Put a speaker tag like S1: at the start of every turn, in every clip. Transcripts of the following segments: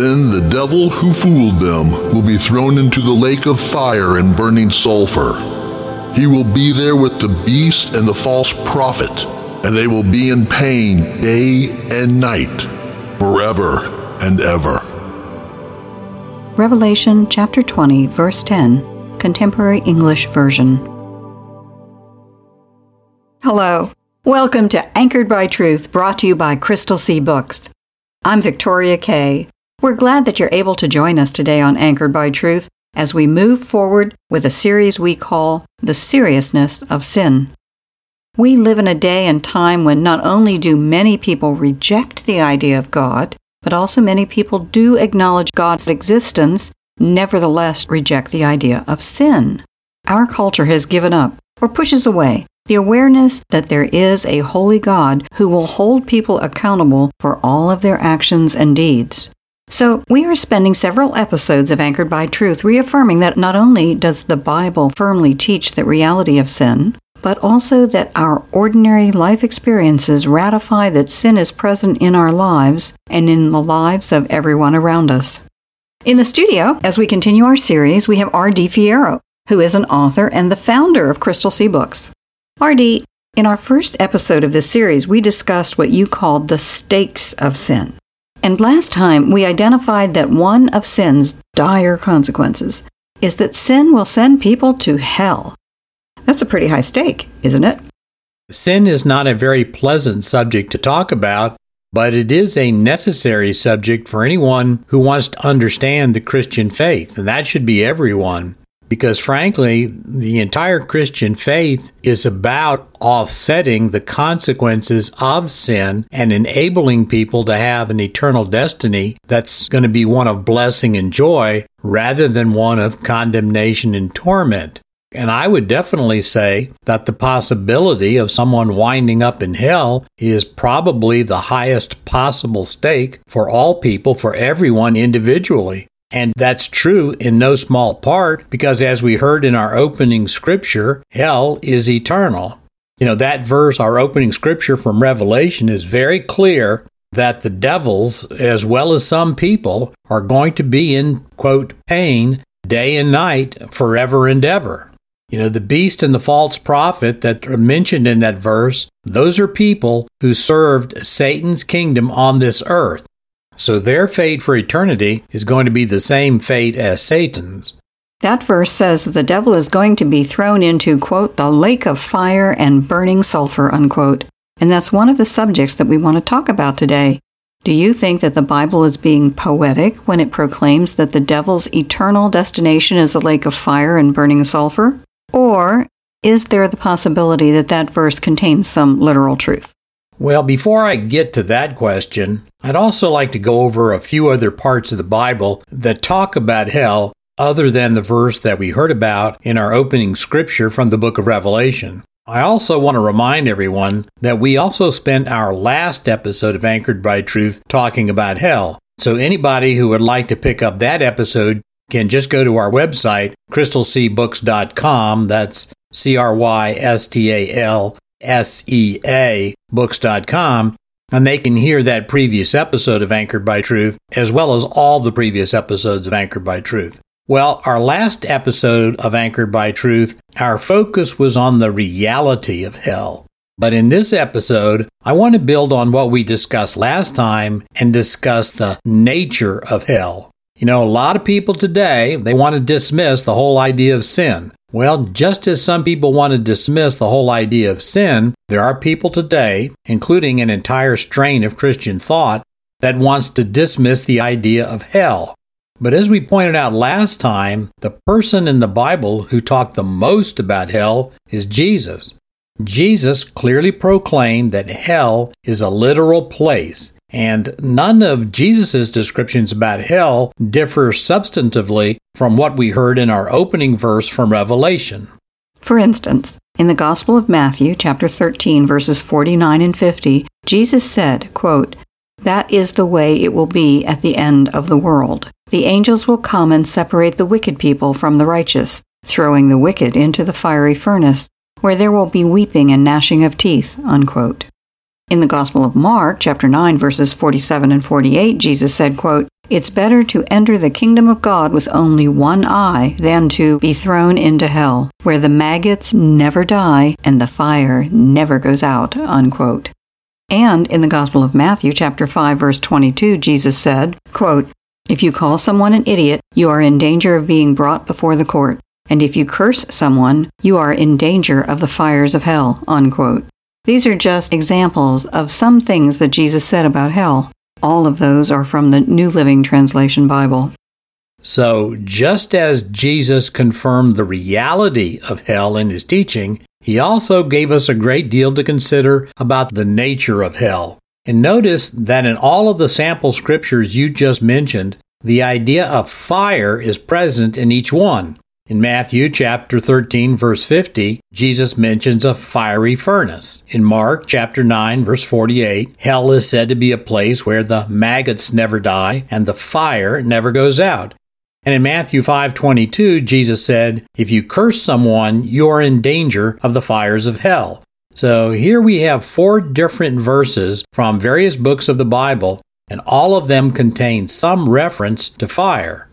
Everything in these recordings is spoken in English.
S1: Then the devil who fooled them will be thrown into the lake of fire and burning sulfur. He will be there with the beast and the false prophet, and they will be in pain day and night, forever and ever.
S2: Revelation chapter 20, verse 10, Contemporary English Version. Hello. Welcome to Anchored by Truth, brought to you by Crystal Sea Books. I'm Victoria Kay. We're glad that you're able to join us today on Anchored by Truth as we move forward with a series we call The Seriousness of Sin. We live in a day and time when not only do many people reject the idea of God, but also many people do acknowledge God's existence, nevertheless reject the idea of sin. Our culture has given up or pushes away the awareness that there is a holy God who will hold people accountable for all of their actions and deeds. So, we are spending several episodes of Anchored by Truth reaffirming that not only does the Bible firmly teach the reality of sin, but also that our ordinary life experiences ratify that sin is present in our lives and in the lives of everyone around us. In the studio, as we continue our series, we have R.D. Fierro, who is an author and the founder of Crystal Sea Books. R.D., in our first episode of this series, we discussed what you called the stakes of sin. And last time, we identified that one of sin's dire consequences is that sin will send people to hell. That's a pretty high stake, isn't it?
S3: Sin is not a very pleasant subject to talk about, but it is a necessary subject for anyone who wants to understand the Christian faith, and that should be everyone because frankly, the entire Christian faith is about offsetting the consequences of sin and enabling people to have an eternal destiny that's going to be one of blessing and joy rather than one of condemnation and torment. And I would definitely say that the possibility of someone winding up in hell is probably the highest possible stake for all people, for everyone individually. And that's true in no small part because, as we heard in our opening scripture, hell is eternal. You know, that verse, our opening scripture from Revelation, is very clear that the devils, as well as some people, are going to be in, quote, pain day and night forever and ever. You know, the beast and the false prophet that are mentioned in that verse, those are people who served Satan's kingdom on this earth. So their fate for eternity is going to be the same fate as Satan's.
S2: That verse says the devil is going to be thrown into, quote, the lake of fire and burning sulfur, unquote. And that's one of the subjects that we want to talk about today. Do you think that the Bible is being poetic when it proclaims that the devil's eternal destination is a lake of fire and burning sulfur? Or is there the possibility that that verse contains some literal truth?
S3: Well, before I get to that question, I'd also like to go over a few other parts of the Bible that talk about hell other than the verse that we heard about in our opening scripture from the book of Revelation. I also want to remind everyone that we also spent our last episode of Anchored by Truth talking about hell. So anybody who would like to pick up that episode can just go to our website, crystalseabooks.com. That's C R Y S T A L S E A books.com, and they can hear that previous episode of Anchored by Truth, as well as all the previous episodes of Anchored by Truth. Well, our last episode of Anchored by Truth, our focus was on the reality of hell. But in this episode, I want to build on what we discussed last time and discuss the nature of hell. You know, a lot of people today, they want to dismiss the whole idea of sin. Well, just as some people want to dismiss the whole idea of sin, there are people today, including an entire strain of Christian thought, that wants to dismiss the idea of hell. But as we pointed out last time, the person in the Bible who talked the most about hell is Jesus. Jesus clearly proclaimed that hell is a literal place. And none of Jesus' descriptions about hell differ substantively from what we heard in our opening verse from Revelation.
S2: For instance, in the Gospel of Matthew, chapter 13, verses 49 and 50, Jesus said, quote, That is the way it will be at the end of the world. The angels will come and separate the wicked people from the righteous, throwing the wicked into the fiery furnace, where there will be weeping and gnashing of teeth. Unquote. In the Gospel of Mark, chapter 9, verses 47 and 48, Jesus said, quote, It's better to enter the kingdom of God with only one eye than to be thrown into hell, where the maggots never die and the fire never goes out. Unquote. And in the Gospel of Matthew, chapter 5, verse 22, Jesus said, quote, If you call someone an idiot, you are in danger of being brought before the court. And if you curse someone, you are in danger of the fires of hell. Unquote. These are just examples of some things that Jesus said about hell. All of those are from the New Living Translation Bible.
S3: So, just as Jesus confirmed the reality of hell in his teaching, he also gave us a great deal to consider about the nature of hell. And notice that in all of the sample scriptures you just mentioned, the idea of fire is present in each one. In Matthew chapter 13 verse 50, Jesus mentions a fiery furnace. In Mark chapter 9 verse 48, hell is said to be a place where the maggots never die and the fire never goes out. And in Matthew 5:22, Jesus said, "If you curse someone, you are in danger of the fires of hell." So here we have four different verses from various books of the Bible, and all of them contain some reference to fire.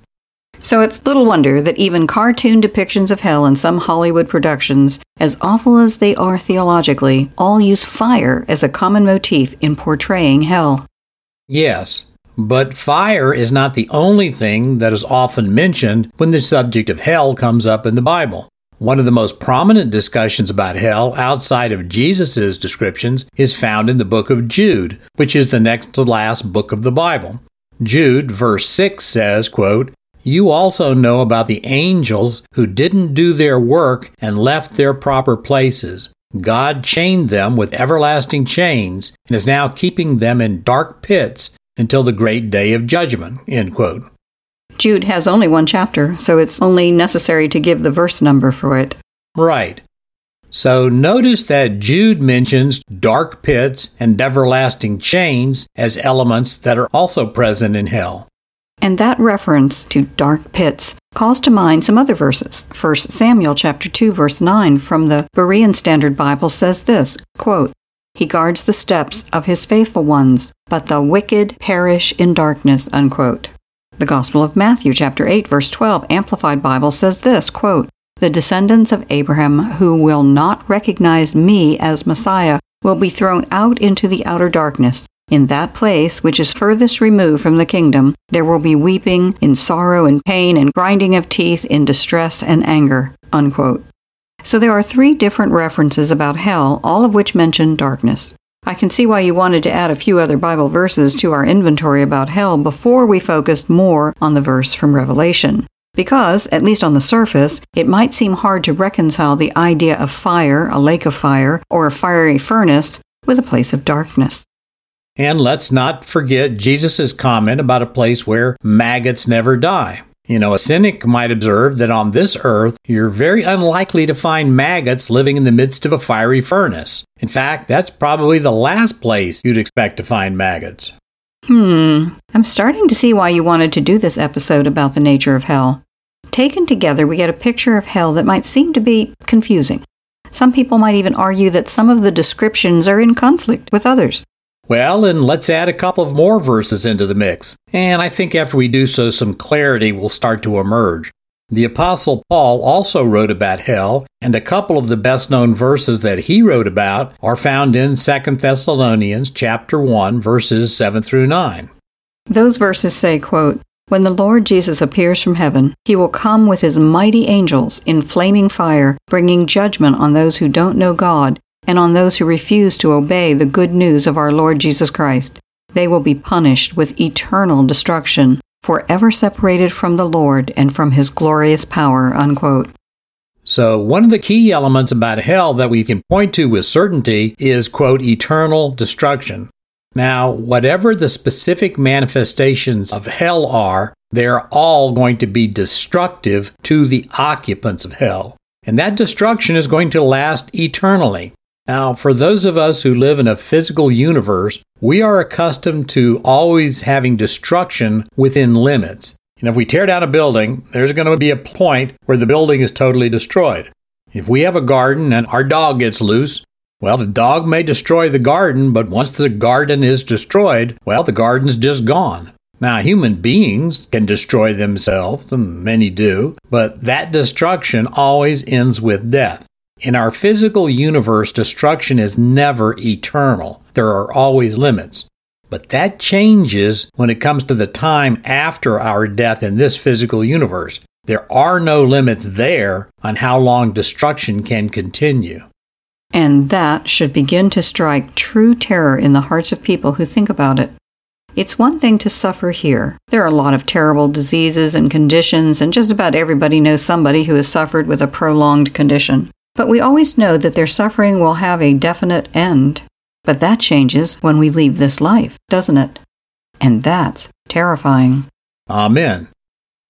S2: So it's little wonder that even cartoon depictions of hell in some Hollywood productions, as awful as they are theologically, all use fire as a common motif in portraying hell.
S3: Yes, but fire is not the only thing that is often mentioned when the subject of hell comes up in the Bible. One of the most prominent discussions about hell outside of Jesus' descriptions is found in the book of Jude, which is the next to last book of the Bible. Jude, verse 6 says, quote, you also know about the angels who didn't do their work and left their proper places. God chained them with everlasting chains and is now keeping them in dark pits until the great day of judgment.
S2: Jude has only one chapter, so it's only necessary to give the verse number for it.
S3: Right. So notice that Jude mentions dark pits and everlasting chains as elements that are also present in hell.
S2: And that reference to dark pits calls to mind some other verses. 1 Samuel chapter 2 verse 9 from the Berean Standard Bible says this, quote, He guards the steps of his faithful ones, but the wicked perish in darkness, unquote. The Gospel of Matthew chapter 8 verse 12 Amplified Bible says this, quote, The descendants of Abraham who will not recognize me as Messiah will be thrown out into the outer darkness. In that place, which is furthest removed from the kingdom, there will be weeping in sorrow and pain and grinding of teeth in distress and anger. Unquote. So there are three different references about hell, all of which mention darkness. I can see why you wanted to add a few other Bible verses to our inventory about hell before we focused more on the verse from Revelation. Because, at least on the surface, it might seem hard to reconcile the idea of fire, a lake of fire, or a fiery furnace, with a place of darkness.
S3: And let's not forget Jesus' comment about a place where maggots never die. You know, a cynic might observe that on this earth, you're very unlikely to find maggots living in the midst of a fiery furnace. In fact, that's probably the last place you'd expect to find maggots.
S2: Hmm, I'm starting to see why you wanted to do this episode about the nature of hell. Taken together, we get a picture of hell that might seem to be confusing. Some people might even argue that some of the descriptions are in conflict with others.
S3: Well, and let's add a couple of more verses into the mix. And I think after we do so, some clarity will start to emerge. The Apostle Paul also wrote about hell, and a couple of the best known verses that he wrote about are found in 2 Thessalonians chapter 1 verses 7 through 9.
S2: Those verses say, quote, When the Lord Jesus appears from heaven, he will come with his mighty angels in flaming fire, bringing judgment on those who don't know God and on those who refuse to obey the good news of our Lord Jesus Christ. They will be punished with eternal destruction, forever separated from the Lord and from his glorious power. Unquote.
S3: So, one of the key elements about hell that we can point to with certainty is, quote, eternal destruction. Now, whatever the specific manifestations of hell are, they're all going to be destructive to the occupants of hell. And that destruction is going to last eternally. Now, for those of us who live in a physical universe, we are accustomed to always having destruction within limits. And if we tear down a building, there's going to be a point where the building is totally destroyed. If we have a garden and our dog gets loose, well, the dog may destroy the garden, but once the garden is destroyed, well, the garden's just gone. Now, human beings can destroy themselves, and many do, but that destruction always ends with death. In our physical universe, destruction is never eternal. There are always limits. But that changes when it comes to the time after our death in this physical universe. There are no limits there on how long destruction can continue.
S2: And that should begin to strike true terror in the hearts of people who think about it. It's one thing to suffer here. There are a lot of terrible diseases and conditions, and just about everybody knows somebody who has suffered with a prolonged condition. But we always know that their suffering will have a definite end. But that changes when we leave this life, doesn't it? And that's terrifying.
S3: Amen.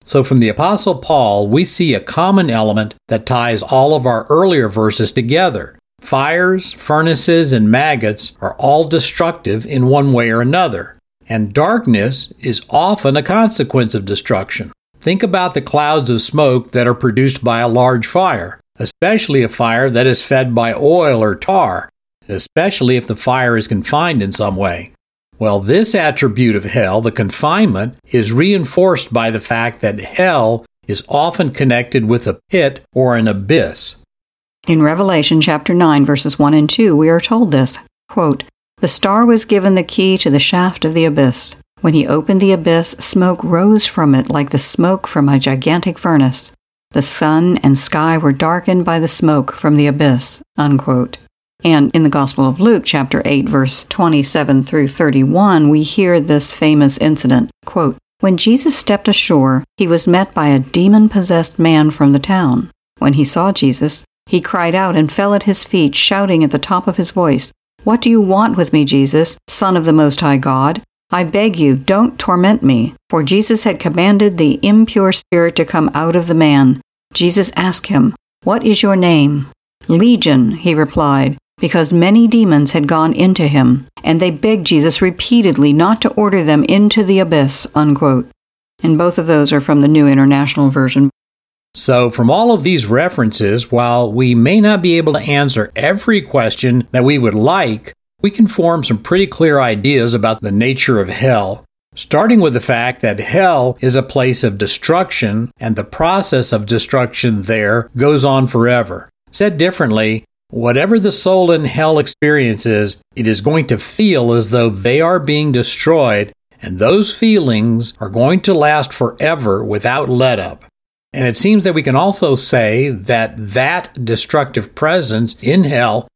S3: So, from the Apostle Paul, we see a common element that ties all of our earlier verses together. Fires, furnaces, and maggots are all destructive in one way or another, and darkness is often a consequence of destruction. Think about the clouds of smoke that are produced by a large fire, especially a fire that is fed by oil or tar, especially if the fire is confined in some way. Well, this attribute of hell, the confinement, is reinforced by the fact that hell is often connected with a pit or an abyss.
S2: In Revelation chapter 9 verses 1 and 2, we are told this, quote, "The star was given the key to the shaft of the abyss. When he opened the abyss, smoke rose from it like the smoke from a gigantic furnace. The sun and sky were darkened by the smoke from the abyss." Unquote. And in the Gospel of Luke, chapter 8, verse 27 through 31, we hear this famous incident. Quote, when Jesus stepped ashore, he was met by a demon possessed man from the town. When he saw Jesus, he cried out and fell at his feet, shouting at the top of his voice, What do you want with me, Jesus, Son of the Most High God? I beg you, don't torment me. For Jesus had commanded the impure spirit to come out of the man. Jesus asked him, What is your name? Legion, he replied, because many demons had gone into him, and they begged Jesus repeatedly not to order them into the abyss. Unquote. And both of those are from the New International Version.
S3: So, from all of these references, while we may not be able to answer every question that we would like, we can form some pretty clear ideas about the nature of hell, starting with the fact that hell is a place of destruction and the process of destruction there goes on forever. Said differently, Whatever the soul in hell experiences, it is going to feel as though they are being destroyed, and those feelings are going to last forever without let up. And it seems that we can also say that that destructive presence in hell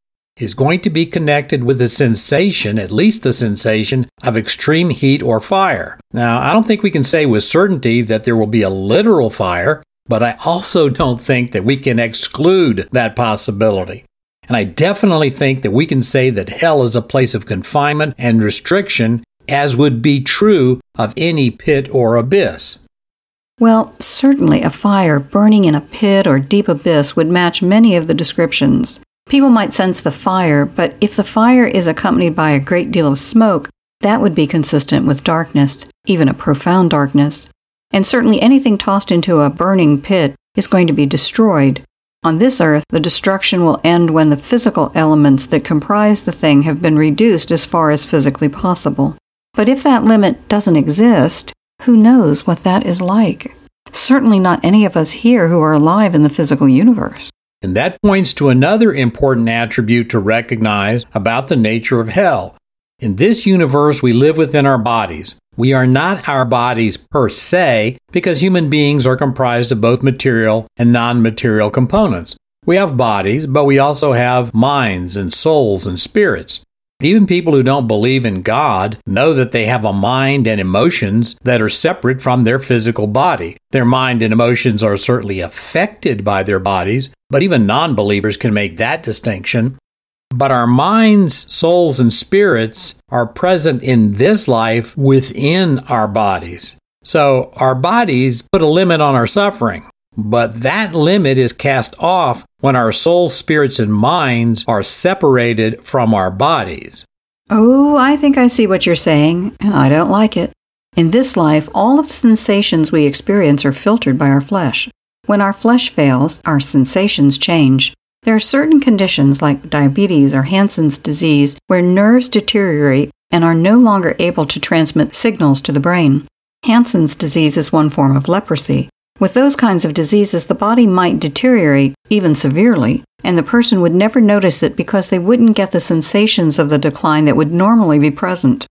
S3: is going to be connected with the sensation, at least the sensation, of extreme heat or fire. Now, I don't think we can say with certainty that there will be a literal fire, but I also don't think that we can exclude that possibility. And I definitely think that we can say that hell is a place of confinement and restriction, as would be true of any pit or abyss.
S2: Well, certainly a fire burning in a pit or deep abyss would match many of the descriptions. People might sense the fire, but if the fire is accompanied by a great deal of smoke, that would be consistent with darkness, even a profound darkness. And certainly anything tossed into a burning pit is going to be destroyed. On this earth, the destruction will end when the physical elements that comprise the thing have been reduced as far as physically possible. But if that limit doesn't exist, who knows what that is like? Certainly not any of us here who are alive in the physical universe.
S3: And that points to another important attribute to recognize about the nature of hell. In this universe, we live within our bodies. We are not our bodies per se because human beings are comprised of both material and non material components. We have bodies, but we also have minds and souls and spirits. Even people who don't believe in God know that they have a mind and emotions that are separate from their physical body. Their mind and emotions are certainly affected by their bodies, but even non believers can make that distinction. but our minds, souls, and spirits are present in this life within our bodies. So our bodies put a limit on our suffering, but that limit is cast off when our souls, spirits, and minds are separated from our bodies.
S2: Oh, I think I see what you're saying, and I don't like it. In this life, all of the sensations we experience are filtered by our flesh. When our flesh fails, our sensations change. There are certain conditions like diabetes or Hansen's disease where nerves deteriorate and are no longer able to transmit signals to the brain. Hansen's disease is one form of leprosy. With those kinds of diseases, the body might deteriorate, even severely, and the person would never notice it because they wouldn't get the sensations of the decline that would normally be present.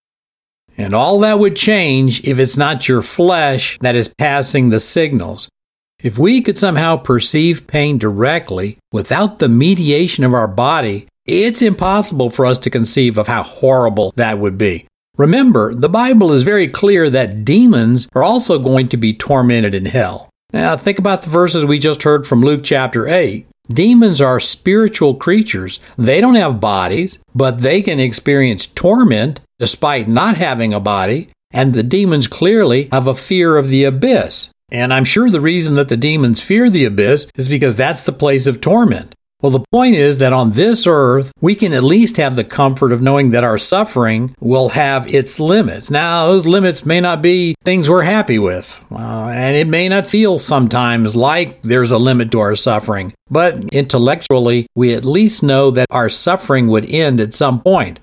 S3: And all that would change if it's not your flesh that is passing the signals. If we could somehow perceive pain directly without the mediation of our body, it's impossible for us to conceive of how horrible that would be. Remember, the Bible is very clear that demons are also going to be tormented in hell. Now, think about the verses we just heard from Luke chapter 8. Demons are spiritual creatures. They don't have bodies, but they can experience torment despite not having a body, and the demons clearly have a fear of the abyss. And I'm sure the reason that the demons fear the abyss is because that's the place of torment. Well, the point is that on this earth, we can at least have the comfort of knowing that our suffering will have its limits. Now, those limits may not be things we're happy with, uh, and it may not feel sometimes like there's a limit to our suffering, but intellectually, we at least know that our suffering would end at some point.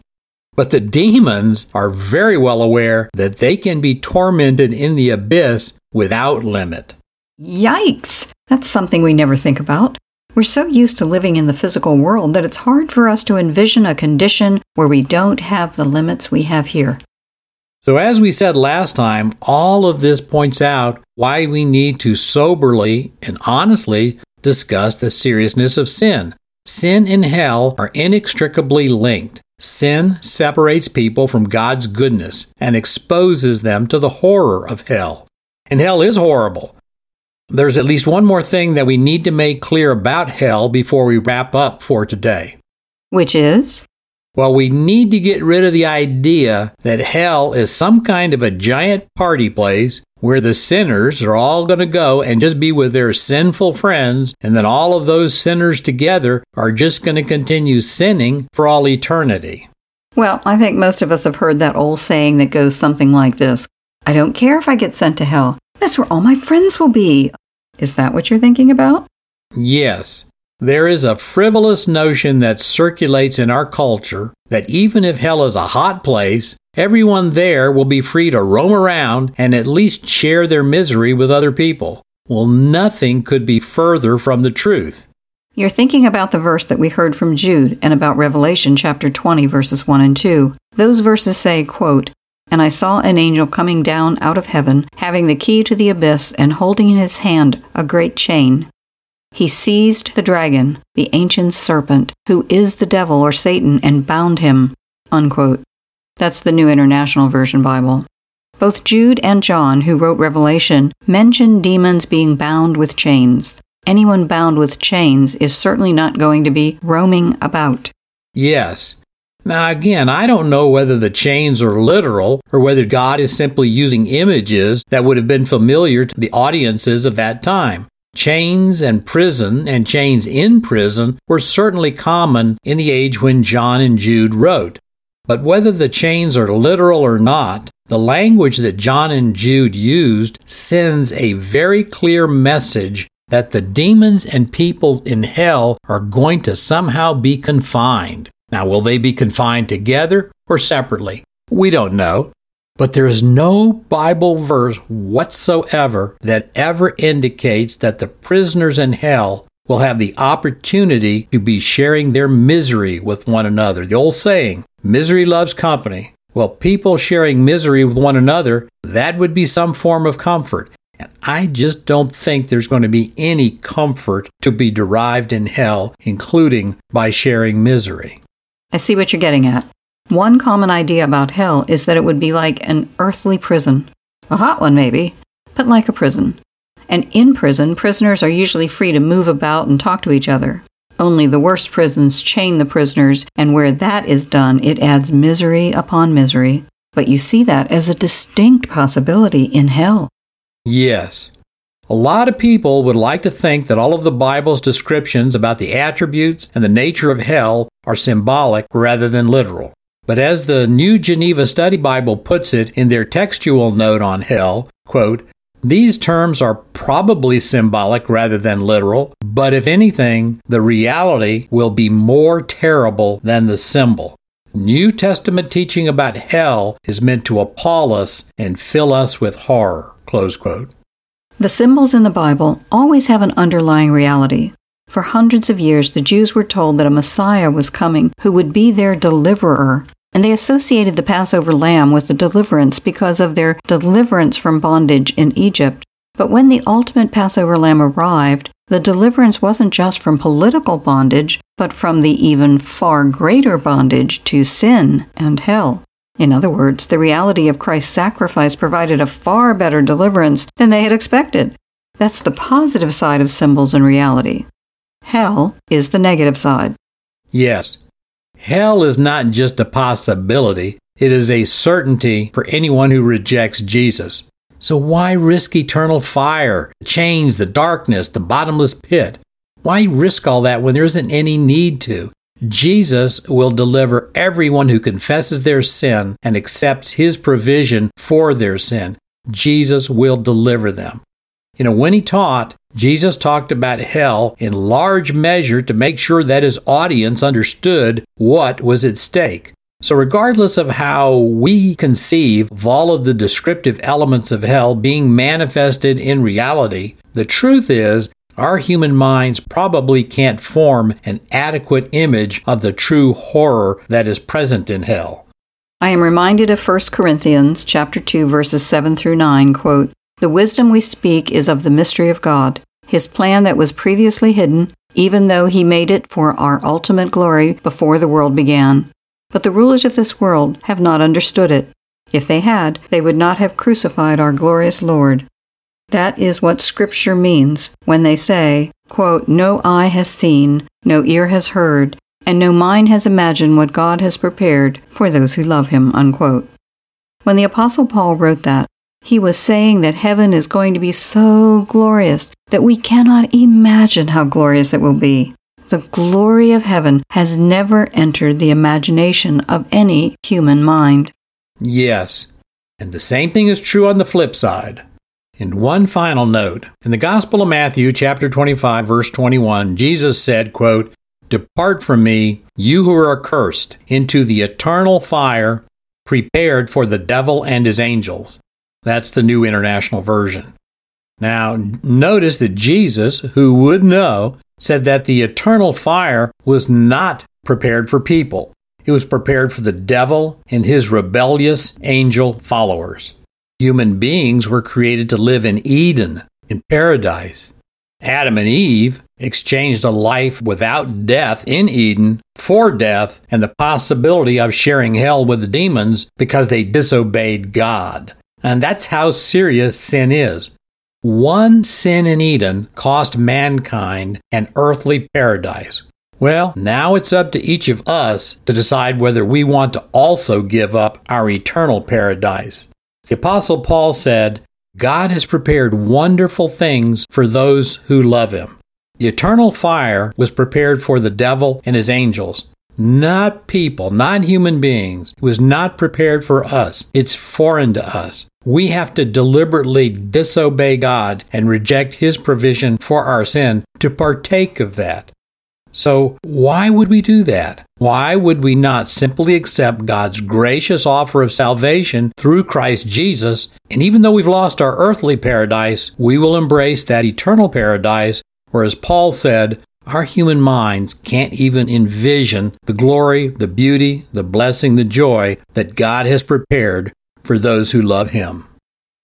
S3: But the demons are very well aware that they can be tormented in the abyss without limit.
S2: Yikes! That's something we never think about. We're so used to living in the physical world that it's hard for us to envision a condition where we don't have the limits we have here.
S3: So, as we said last time, all of this points out why we need to soberly and honestly discuss the seriousness of sin. Sin and hell are inextricably linked. Sin separates people from God's goodness and exposes them to the horror of hell. And hell is horrible. There's at least one more thing that we need to make clear about hell before we wrap up for today.
S2: Which is?
S3: Well, we need to get rid of the idea that hell is some kind of a giant party place where the sinners are all going to go and just be with their sinful friends, and then all of those sinners together are just going to continue sinning for all eternity.
S2: Well, I think most of us have heard that old saying that goes something like this I don't care if I get sent to hell. That's where all my friends will be. Is that what you're thinking about?
S3: Yes. There is a frivolous notion that circulates in our culture that even if hell is a hot place, everyone there will be free to roam around and at least share their misery with other people. Well, nothing could be further from the truth.
S2: You're thinking about the verse that we heard from Jude and about Revelation chapter 20 verses 1 and 2. Those verses say, quote, And I saw an angel coming down out of heaven, having the key to the abyss and holding in his hand a great chain. He seized the dragon, the ancient serpent, who is the devil or Satan, and bound him. Unquote. That's the New International Version Bible. Both Jude and John, who wrote Revelation, mention demons being bound with chains. Anyone bound with chains is certainly not going to be roaming about.
S3: Yes. Now, again, I don't know whether the chains are literal or whether God is simply using images that would have been familiar to the audiences of that time. Chains and prison and chains in prison were certainly common in the age when John and Jude wrote. But whether the chains are literal or not, the language that John and Jude used sends a very clear message that the demons and people in hell are going to somehow be confined. Now, will they be confined together or separately? We don't know. But there is no Bible verse whatsoever that ever indicates that the prisoners in hell will have the opportunity to be sharing their misery with one another. The old saying, misery loves company. Well, people sharing misery with one another, that would be some form of comfort. And I just don't think there's going to be any comfort to be derived in hell, including by sharing misery.
S2: I see what you're getting at. One common idea about hell is that it would be like an earthly prison. A hot one, maybe, but like a prison. And in prison, prisoners are usually free to move about and talk to each other. Only the worst prisons chain the prisoners, and where that is done, it adds misery upon misery. But you see that as a distinct possibility in hell.
S3: Yes. A lot of people would like to think that all of the Bible's descriptions about the attributes and the nature of hell are symbolic rather than literal. But as the New Geneva Study Bible puts it in their textual note on hell, quote, these terms are probably symbolic rather than literal, but if anything, the reality will be more terrible than the symbol. New Testament teaching about hell is meant to appall us and fill us with horror.
S2: The symbols in the Bible always have an underlying reality. For hundreds of years, the Jews were told that a Messiah was coming who would be their deliverer, and they associated the Passover lamb with the deliverance because of their deliverance from bondage in Egypt. But when the ultimate Passover lamb arrived, the deliverance wasn't just from political bondage, but from the even far greater bondage to sin and hell. In other words, the reality of Christ's sacrifice provided a far better deliverance than they had expected. That's the positive side of symbols and reality. Hell is the negative side.
S3: Yes. Hell is not just a possibility, it is a certainty for anyone who rejects Jesus. So why risk eternal fire, the chains, the darkness, the bottomless pit? Why risk all that when there isn't any need to? Jesus will deliver everyone who confesses their sin and accepts his provision for their sin. Jesus will deliver them. You know, when he taught, Jesus talked about hell in large measure to make sure that his audience understood what was at stake. So, regardless of how we conceive of all of the descriptive elements of hell being manifested in reality, the truth is our human minds probably can't form an adequate image of the true horror that is present in hell.
S2: I am reminded of 1 Corinthians chapter 2 verses 7 through 9, quote, "The wisdom we speak is of the mystery of God, his plan that was previously hidden, even though he made it for our ultimate glory before the world began. But the rulers of this world have not understood it. If they had, they would not have crucified our glorious Lord. That is what Scripture means when they say, quote, No eye has seen, no ear has heard, and no mind has imagined what God has prepared for those who love him. Unquote. When the Apostle Paul wrote that, he was saying that heaven is going to be so glorious that we cannot imagine how glorious it will be. The glory of heaven has never entered the imagination of any human mind.
S3: Yes, and the same thing is true on the flip side. And one final note. In the Gospel of Matthew, chapter 25, verse 21, Jesus said, quote, Depart from me, you who are accursed, into the eternal fire prepared for the devil and his angels. That's the New International Version. Now, notice that Jesus, who would know, said that the eternal fire was not prepared for people. It was prepared for the devil and his rebellious angel followers. Human beings were created to live in Eden, in paradise. Adam and Eve exchanged a life without death in Eden for death and the possibility of sharing hell with the demons because they disobeyed God. And that's how serious sin is. One sin in Eden cost mankind an earthly paradise. Well, now it's up to each of us to decide whether we want to also give up our eternal paradise. The Apostle Paul said, God has prepared wonderful things for those who love him. The eternal fire was prepared for the devil and his angels, not people, not human beings. It was not prepared for us. It's foreign to us. We have to deliberately disobey God and reject his provision for our sin to partake of that. So, why would we do that? Why would we not simply accept God's gracious offer of salvation through Christ Jesus? And even though we've lost our earthly paradise, we will embrace that eternal paradise, where, as Paul said, our human minds can't even envision the glory, the beauty, the blessing, the joy that God has prepared for those who love Him.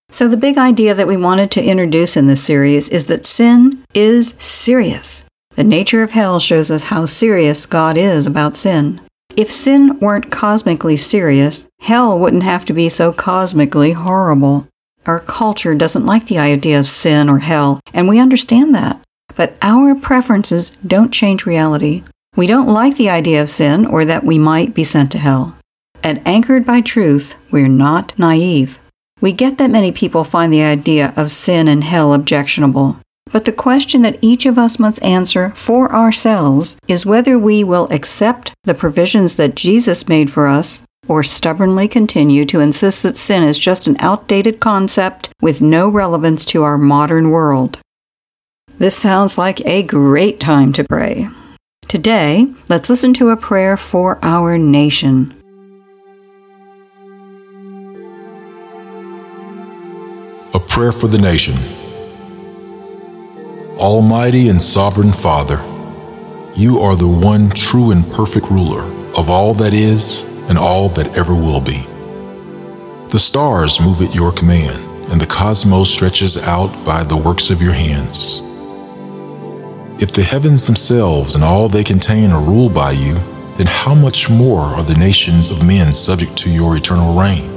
S2: So, the big idea that we wanted to introduce in this series is that sin is serious. The nature of hell shows us how serious God is about sin. If sin weren't cosmically serious, hell wouldn't have to be so cosmically horrible. Our culture doesn't like the idea of sin or hell, and we understand that. But our preferences don't change reality. We don't like the idea of sin or that we might be sent to hell. At Anchored by Truth, we're not naive. We get that many people find the idea of sin and hell objectionable. But the question that each of us must answer for ourselves is whether we will accept the provisions that Jesus made for us or stubbornly continue to insist that sin is just an outdated concept with no relevance to our modern world. This sounds like a great time to pray. Today, let's listen to a prayer for our nation.
S4: A prayer for the nation. Almighty and sovereign Father, you are the one true and perfect ruler of all that is and all that ever will be. The stars move at your command, and the cosmos stretches out by the works of your hands. If the heavens themselves and all they contain are ruled by you, then how much more are the nations of men subject to your eternal reign?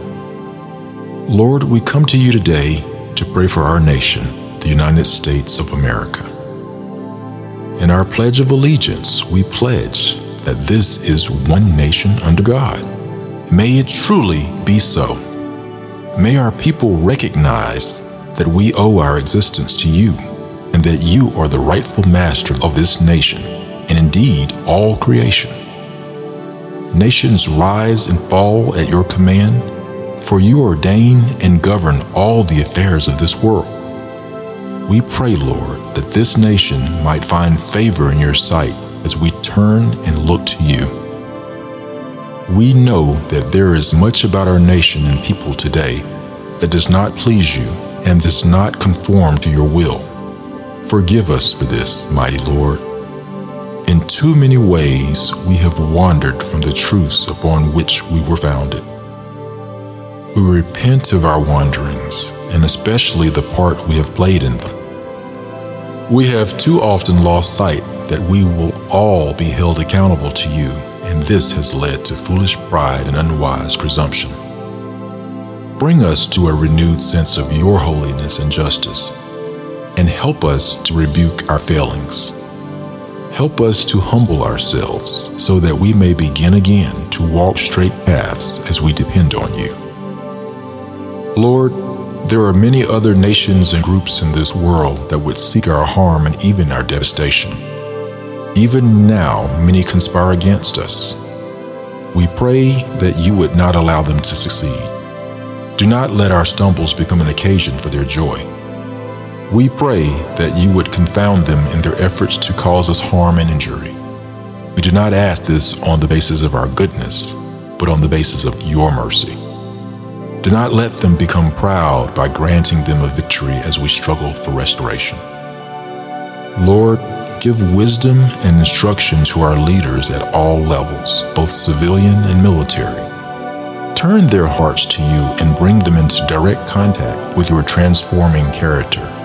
S4: Lord, we come to you today to pray for our nation, the United States of America. In our Pledge of Allegiance, we pledge that this is one nation under God. May it truly be so. May our people recognize that we owe our existence to you and that you are the rightful master of this nation and indeed all creation. Nations rise and fall at your command, for you ordain and govern all the affairs of this world. We pray, Lord, that this nation might find favor in your sight as we turn and look to you. We know that there is much about our nation and people today that does not please you and does not conform to your will. Forgive us for this, mighty Lord. In too many ways, we have wandered from the truths upon which we were founded. We repent of our wanderings, and especially the part we have played in them. We have too often lost sight that we will all be held accountable to you, and this has led to foolish pride and unwise presumption. Bring us to a renewed sense of your holiness and justice, and help us to rebuke our failings. Help us to humble ourselves so that we may begin again to walk straight paths as we depend on you. Lord, there are many other nations and groups in this world that would seek our harm and even our devastation. Even now, many conspire against us. We pray that you would not allow them to succeed. Do not let our stumbles become an occasion for their joy. We pray that you would confound them in their efforts to cause us harm and injury. We do not ask this on the basis of our goodness, but on the basis of your mercy. Do not let them become proud by granting them a victory as we struggle for restoration. Lord, give wisdom and instruction to our leaders at all levels, both civilian and military. Turn their hearts to you and bring them into direct contact with your transforming character.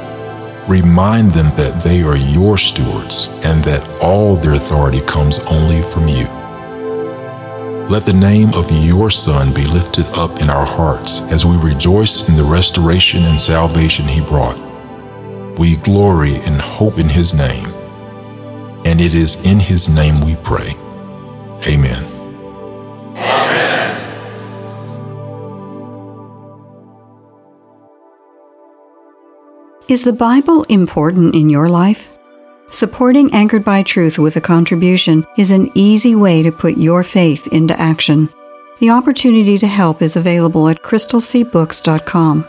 S4: Remind them that they are your stewards and that all their authority comes only from you. Let the name of your Son be lifted up in our hearts as we rejoice in the restoration and salvation he brought. We glory and hope in his name and it is in his name we pray. Amen.
S2: Is the Bible important in your life? Supporting Anchored by Truth with a contribution is an easy way to put your faith into action. The opportunity to help is available at crystalseabooks.com.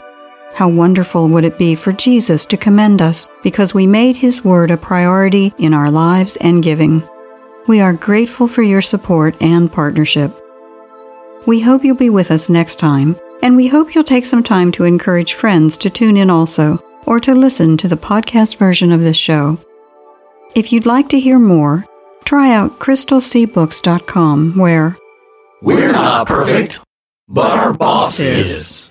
S2: How wonderful would it be for Jesus to commend us because we made His Word a priority in our lives and giving? We are grateful for your support and partnership. We hope you'll be with us next time, and we hope you'll take some time to encourage friends to tune in also, or to listen to the podcast version of this show. If you'd like to hear more, try out crystalseabooks.com where
S5: We're not perfect, but our boss is.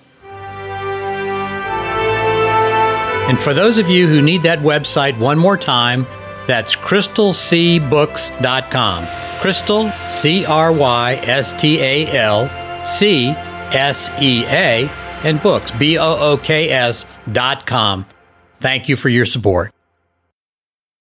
S3: And for those of you who need that website one more time, that's crystalseabooks.com. Crystal, C R Y S T A L, C S E A, and books, B O O K S dot com. Thank you for your support.